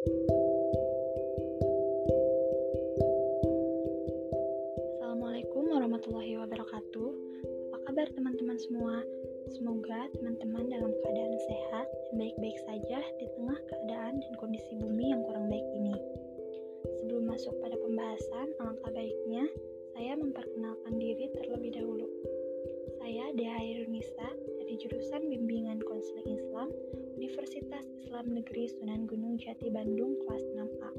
Assalamualaikum warahmatullahi wabarakatuh. Apa kabar teman-teman semua? Semoga teman-teman dalam keadaan sehat dan baik-baik saja di tengah keadaan dan kondisi bumi yang kurang baik ini. Sebelum masuk pada pembahasan, alangkah baiknya saya memperkenalkan diri terlebih dahulu. Saya Dea Irunisa dari jurusan Bimbingan Konseling Islam Universitas Islam Negeri Sunan Gunung Jati Bandung kelas 6A.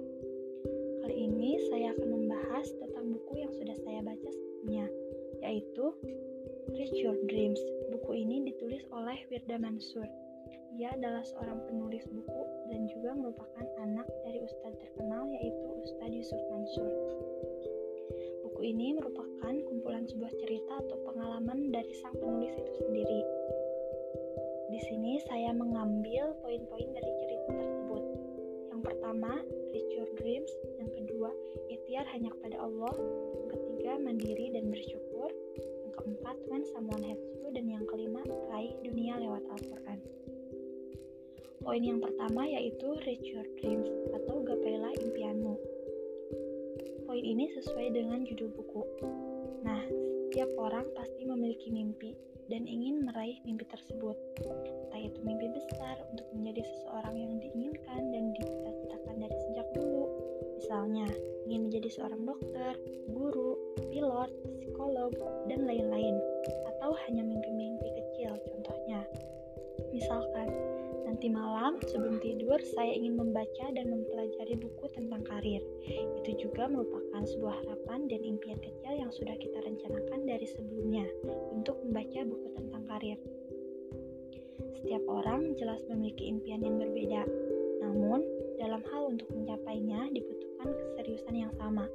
Kali ini saya akan membahas tentang buku yang sudah saya baca sebelumnya, yaitu Reach Your Dreams. Buku ini ditulis oleh Wirda Mansur. Ia adalah seorang penulis buku dan juga merupakan anak dari ustadz terkenal yaitu Ustadz Yusuf Mansur. Ini merupakan kumpulan sebuah cerita atau pengalaman dari sang penulis itu sendiri. Di sini saya mengambil poin-poin dari cerita tersebut. Yang pertama, reach your dreams. Yang kedua, ikhtiar hanya kepada Allah. Yang ketiga, mandiri dan bersyukur. Yang keempat, when someone hates you. Dan yang kelima, raih dunia lewat Al-Quran. Poin yang pertama yaitu reach your dreams atau gapailah impianmu. Poin ini sesuai dengan judul buku. Nah, setiap orang pasti memiliki mimpi, dan ingin meraih mimpi tersebut. Entah itu mimpi besar untuk menjadi seseorang yang diinginkan dan dicita-citakan dari sejak dulu. Misalnya, ingin menjadi seorang dokter, guru, pilot, psikolog, dan lain-lain. Atau hanya mimpi-mimpi kecil, contohnya. Misalkan, nanti malam sebelum tidur saya ingin membaca dan mempelajari buku tentang karir. Itu juga merupakan sebuah harapan dan impian kecil yang sudah kita rencanakan dari sebelumnya untuk membaca buku tentang karir. Setiap orang jelas memiliki impian yang berbeda, namun dalam hal untuk mencapainya dibutuhkan keseriusan yang sama.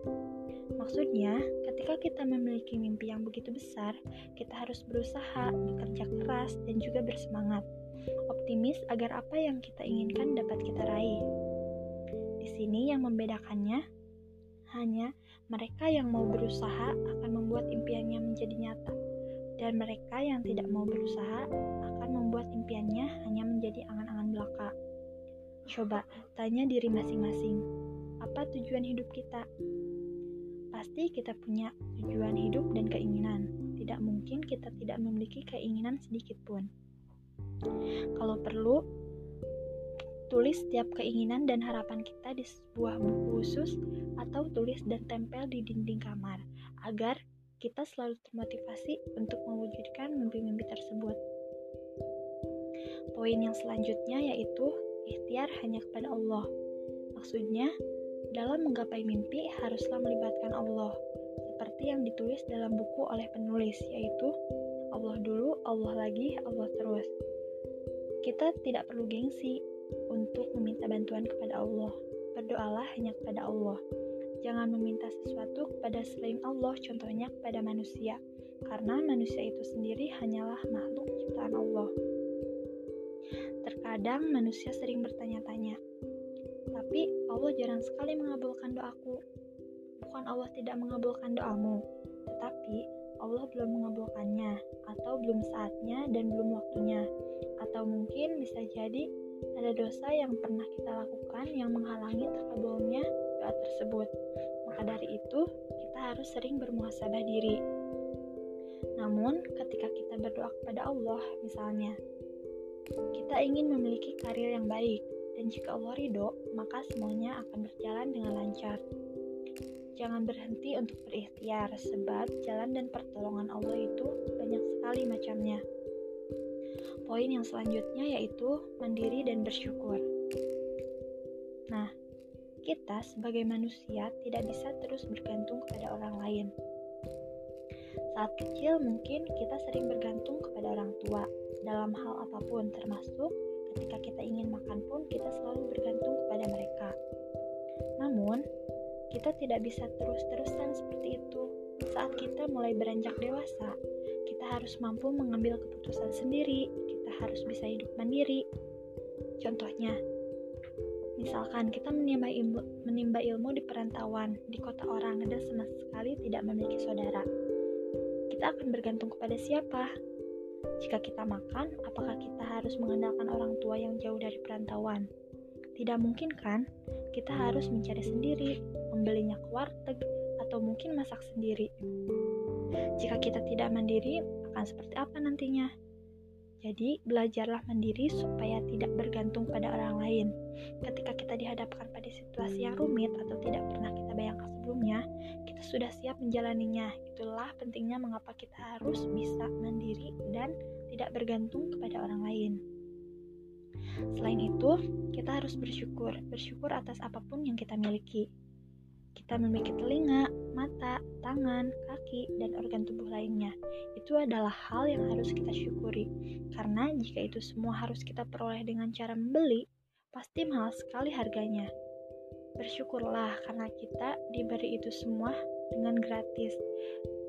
Maksudnya, ketika kita memiliki mimpi yang begitu besar, kita harus berusaha, bekerja keras, dan juga bersemangat. Optimis agar apa yang kita inginkan dapat kita raih. Di sini yang membedakannya hanya mereka yang mau berusaha akan membuat impiannya menjadi nyata, dan mereka yang tidak mau berusaha akan membuat impiannya hanya menjadi angan-angan belaka. Coba tanya diri masing-masing, apa tujuan hidup kita? Pasti kita punya tujuan hidup dan keinginan. Tidak mungkin kita tidak memiliki keinginan sedikit pun. Kalau perlu, Tulis setiap keinginan dan harapan kita di sebuah buku khusus atau tulis dan tempel di dinding kamar agar kita selalu termotivasi untuk mewujudkan mimpi-mimpi tersebut. Poin yang selanjutnya yaitu ikhtiar hanya kepada Allah. Maksudnya, dalam menggapai mimpi haruslah melibatkan Allah, seperti yang ditulis dalam buku oleh penulis, yaitu Allah dulu, Allah lagi, Allah terus. Kita tidak perlu gengsi, untuk meminta bantuan kepada Allah. Berdoalah hanya kepada Allah. Jangan meminta sesuatu kepada selain Allah, contohnya kepada manusia, karena manusia itu sendiri hanyalah makhluk ciptaan Allah. Terkadang manusia sering bertanya-tanya, tapi Allah jarang sekali mengabulkan doaku. Bukan Allah tidak mengabulkan doamu, tetapi Allah belum mengabulkannya, atau belum saatnya dan belum waktunya, atau mungkin bisa jadi ada dosa yang pernah kita lakukan yang menghalangi terkabulnya doa tersebut. Maka dari itu, kita harus sering bermuhasabah diri. Namun, ketika kita berdoa kepada Allah, misalnya, kita ingin memiliki karir yang baik, dan jika Allah ridho, maka semuanya akan berjalan dengan lancar. Jangan berhenti untuk berikhtiar, sebab jalan dan pertolongan Allah itu banyak sekali macamnya. Poin yang selanjutnya yaitu mandiri dan bersyukur. Nah, kita sebagai manusia tidak bisa terus bergantung kepada orang lain. Saat kecil mungkin kita sering bergantung kepada orang tua dalam hal apa pun termasuk ketika kita ingin makan pun kita selalu bergantung kepada mereka. Kita tidak bisa terus-terusan seperti itu. Saat kita mulai beranjak dewasa, kita harus mampu mengambil keputusan sendiri, kita harus bisa hidup mandiri. Contohnya, misalkan kita menimba ilmu, menimba ilmu di perantauan, di kota orang dan sama sekali tidak memiliki saudara. Kita akan bergantung kepada siapa? Jika kita makan, apakah kita harus mengandalkan orang tua yang jauh dari perantauan? Tidak mungkin kan kita harus mencari sendiri, membelinya ke warteg, atau mungkin masak sendiri. Jika kita tidak mandiri, akan seperti apa nantinya? Jadi, belajarlah mandiri supaya tidak bergantung pada orang lain. Ketika kita dihadapkan pada situasi yang rumit atau tidak pernah kita bayangkan sebelumnya, kita sudah siap menjalaninya. Itulah pentingnya mengapa kita harus bisa mandiri dan tidak bergantung kepada orang lain. Selain itu, kita harus bersyukur, bersyukur atas apa pun yang kita miliki. Kita memiliki telinga, mata, tangan, kaki, dan organ tubuh lainnya. Itu adalah hal yang harus kita syukuri, karena jika itu semua harus kita peroleh dengan cara membeli, pasti mahal sekali harganya. Bersyukurlah karena kita diberi itu semua dengan gratis,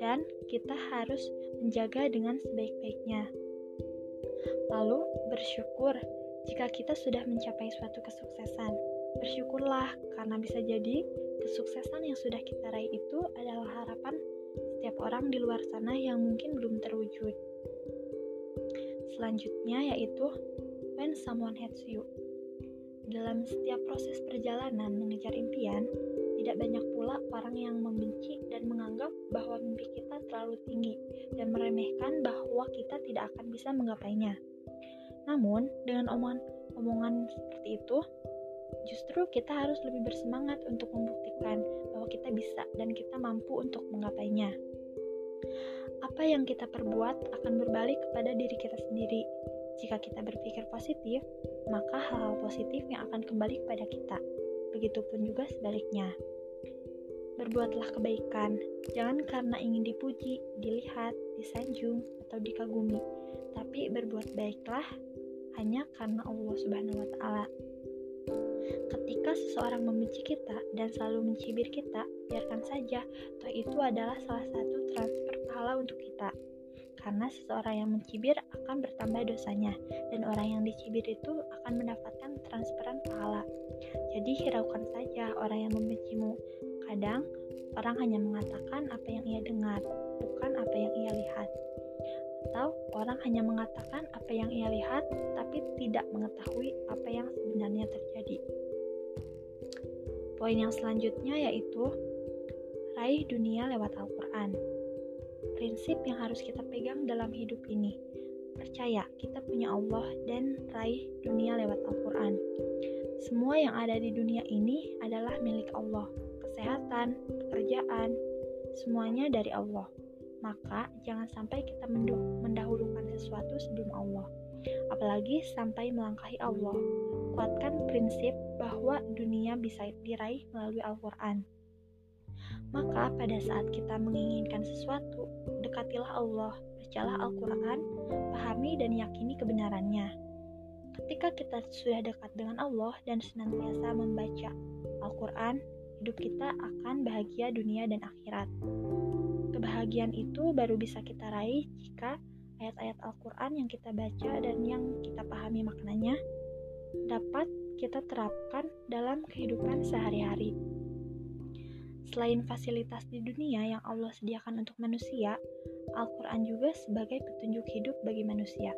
dan kita harus menjaga dengan sebaik-baiknya. Lalu, bersyukur jika kita sudah mencapai suatu kesuksesan. Bersyukurlah karena bisa jadi kesuksesan yang sudah kita raih itu adalah harapan setiap orang di luar sana yang mungkin belum terwujud. Selanjutnya yaitu when someone hates you. Dalam setiap proses perjalanan mengejar impian, tidak banyak pula orang yang membenci dan menganggap bahwa mimpi kita terlalu tinggi dan meremehkan bahwa kita tidak akan bisa menggapainya. Namun, dengan omongan, omongan seperti itu, justru kita harus lebih bersemangat untuk membuktikan bahwa kita bisa dan kita mampu untuk menggapainya. Apa yang kita perbuat akan berbalik kepada diri kita sendiri. Jika kita berpikir positif, maka hal-hal positif yang akan kembali kepada kita. Begitupun juga sebaliknya. Berbuatlah kebaikan, jangan karena ingin dipuji, dilihat, disanjung, atau dikagumi, tapi berbuat baiklah hanya karena Allah Subhanahu wa taala. Ketika seseorang membenci kita dan selalu mencibir kita, biarkan saja, toh itu adalah salah satu transfer pahala untuk kita. Karena seseorang yang mencibir akan bertambah dosanya, dan orang yang dicibir itu akan mendapatkan transferan pahala. Jadi hiraukan saja orang yang membencimu. Kadang orang hanya mengatakan apa yang ia dengar, bukan apa yang ia lihat atau orang hanya mengatakan apa yang ia lihat tapi tidak mengetahui apa yang sebenarnya terjadi. Poin yang selanjutnya yaitu raih dunia lewat Al-Quran. Prinsip yang harus kita pegang dalam hidup ini. Percaya kita punya Allah dan raih dunia lewat Al-Quran. Semua yang ada di dunia ini adalah milik Allah. Kesehatan, pekerjaan, semuanya dari Allah maka jangan sampai kita mendahulukan sesuatu sebelum Allah, apalagi sampai melangkahi Allah. Kuatkan prinsip bahwa dunia bisa diraih melalui Al-Quran. Maka pada saat kita menginginkan sesuatu, dekatilah Allah, bacalah Al-Quran, pahami dan yakini kebenarannya. Ketika kita sudah dekat dengan Allah dan senantiasa membaca Al-Quran, hidup kita akan bahagia dunia dan akhirat. Kebahagiaan itu baru bisa kita raih jika ayat-ayat Al-Quran yang kita baca dan yang kita pahami maknanya dapat kita terapkan dalam kehidupan sehari-hari. Selain fasilitas di dunia yang Allah sediakan untuk manusia, Al-Quran juga sebagai petunjuk hidup bagi manusia.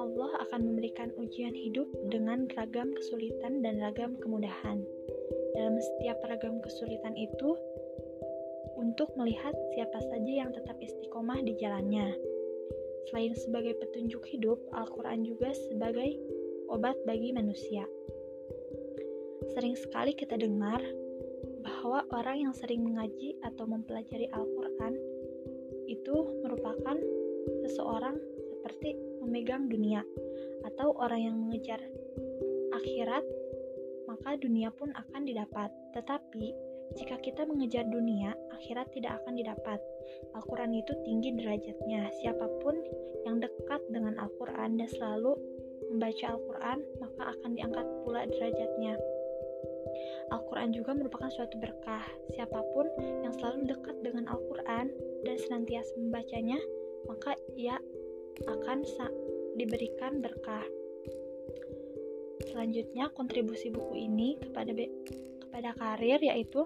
Allah akan memberikan ujian hidup dengan ragam kesulitan dan ragam kemudahan. Dalam setiap ragam kesulitan itu, untuk melihat siapa saja yang tetap istiqomah di jalannya. Selain sebagai petunjuk hidup, Al-Quran juga sebagai obat bagi manusia. Sering sekali kita dengar bahwa orang yang sering mengaji atau mempelajari Al-Quran itu merupakan seseorang seperti memegang dunia atau orang yang mengejar akhirat maka dunia pun akan didapat. Tetapi jika kita mengejar dunia, akhirat tidak akan didapat. Al-Quran itu tinggi derajatnya. Siapa pun yang dekat dengan Al-Quran dan selalu membaca Al-Quran, maka akan diangkat pula derajatnya. Al-Quran juga merupakan suatu berkah. Siapa pun yang selalu dekat dengan Al-Quran dan senantiasa membacanya, maka ia akan diberikan berkah. Selanjutnya, kontribusi buku ini kepada kepada karir yaitu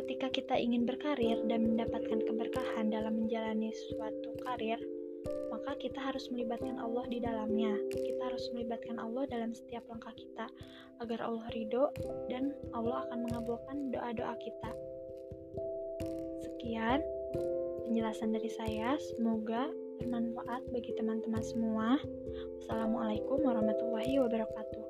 ketika kita ingin berkarir dan mendapatkan keberkahan dalam menjalani suatu karir, maka kita harus melibatkan Allah di dalamnya. Kita harus melibatkan Allah dalam setiap langkah kita agar Allah ridho dan Allah akan mengabulkan doa-doa kita. Sekian penjelasan dari saya. Semoga bermanfaat bagi teman-teman semua. Wassalamualaikum warahmatullahi wabarakatuh.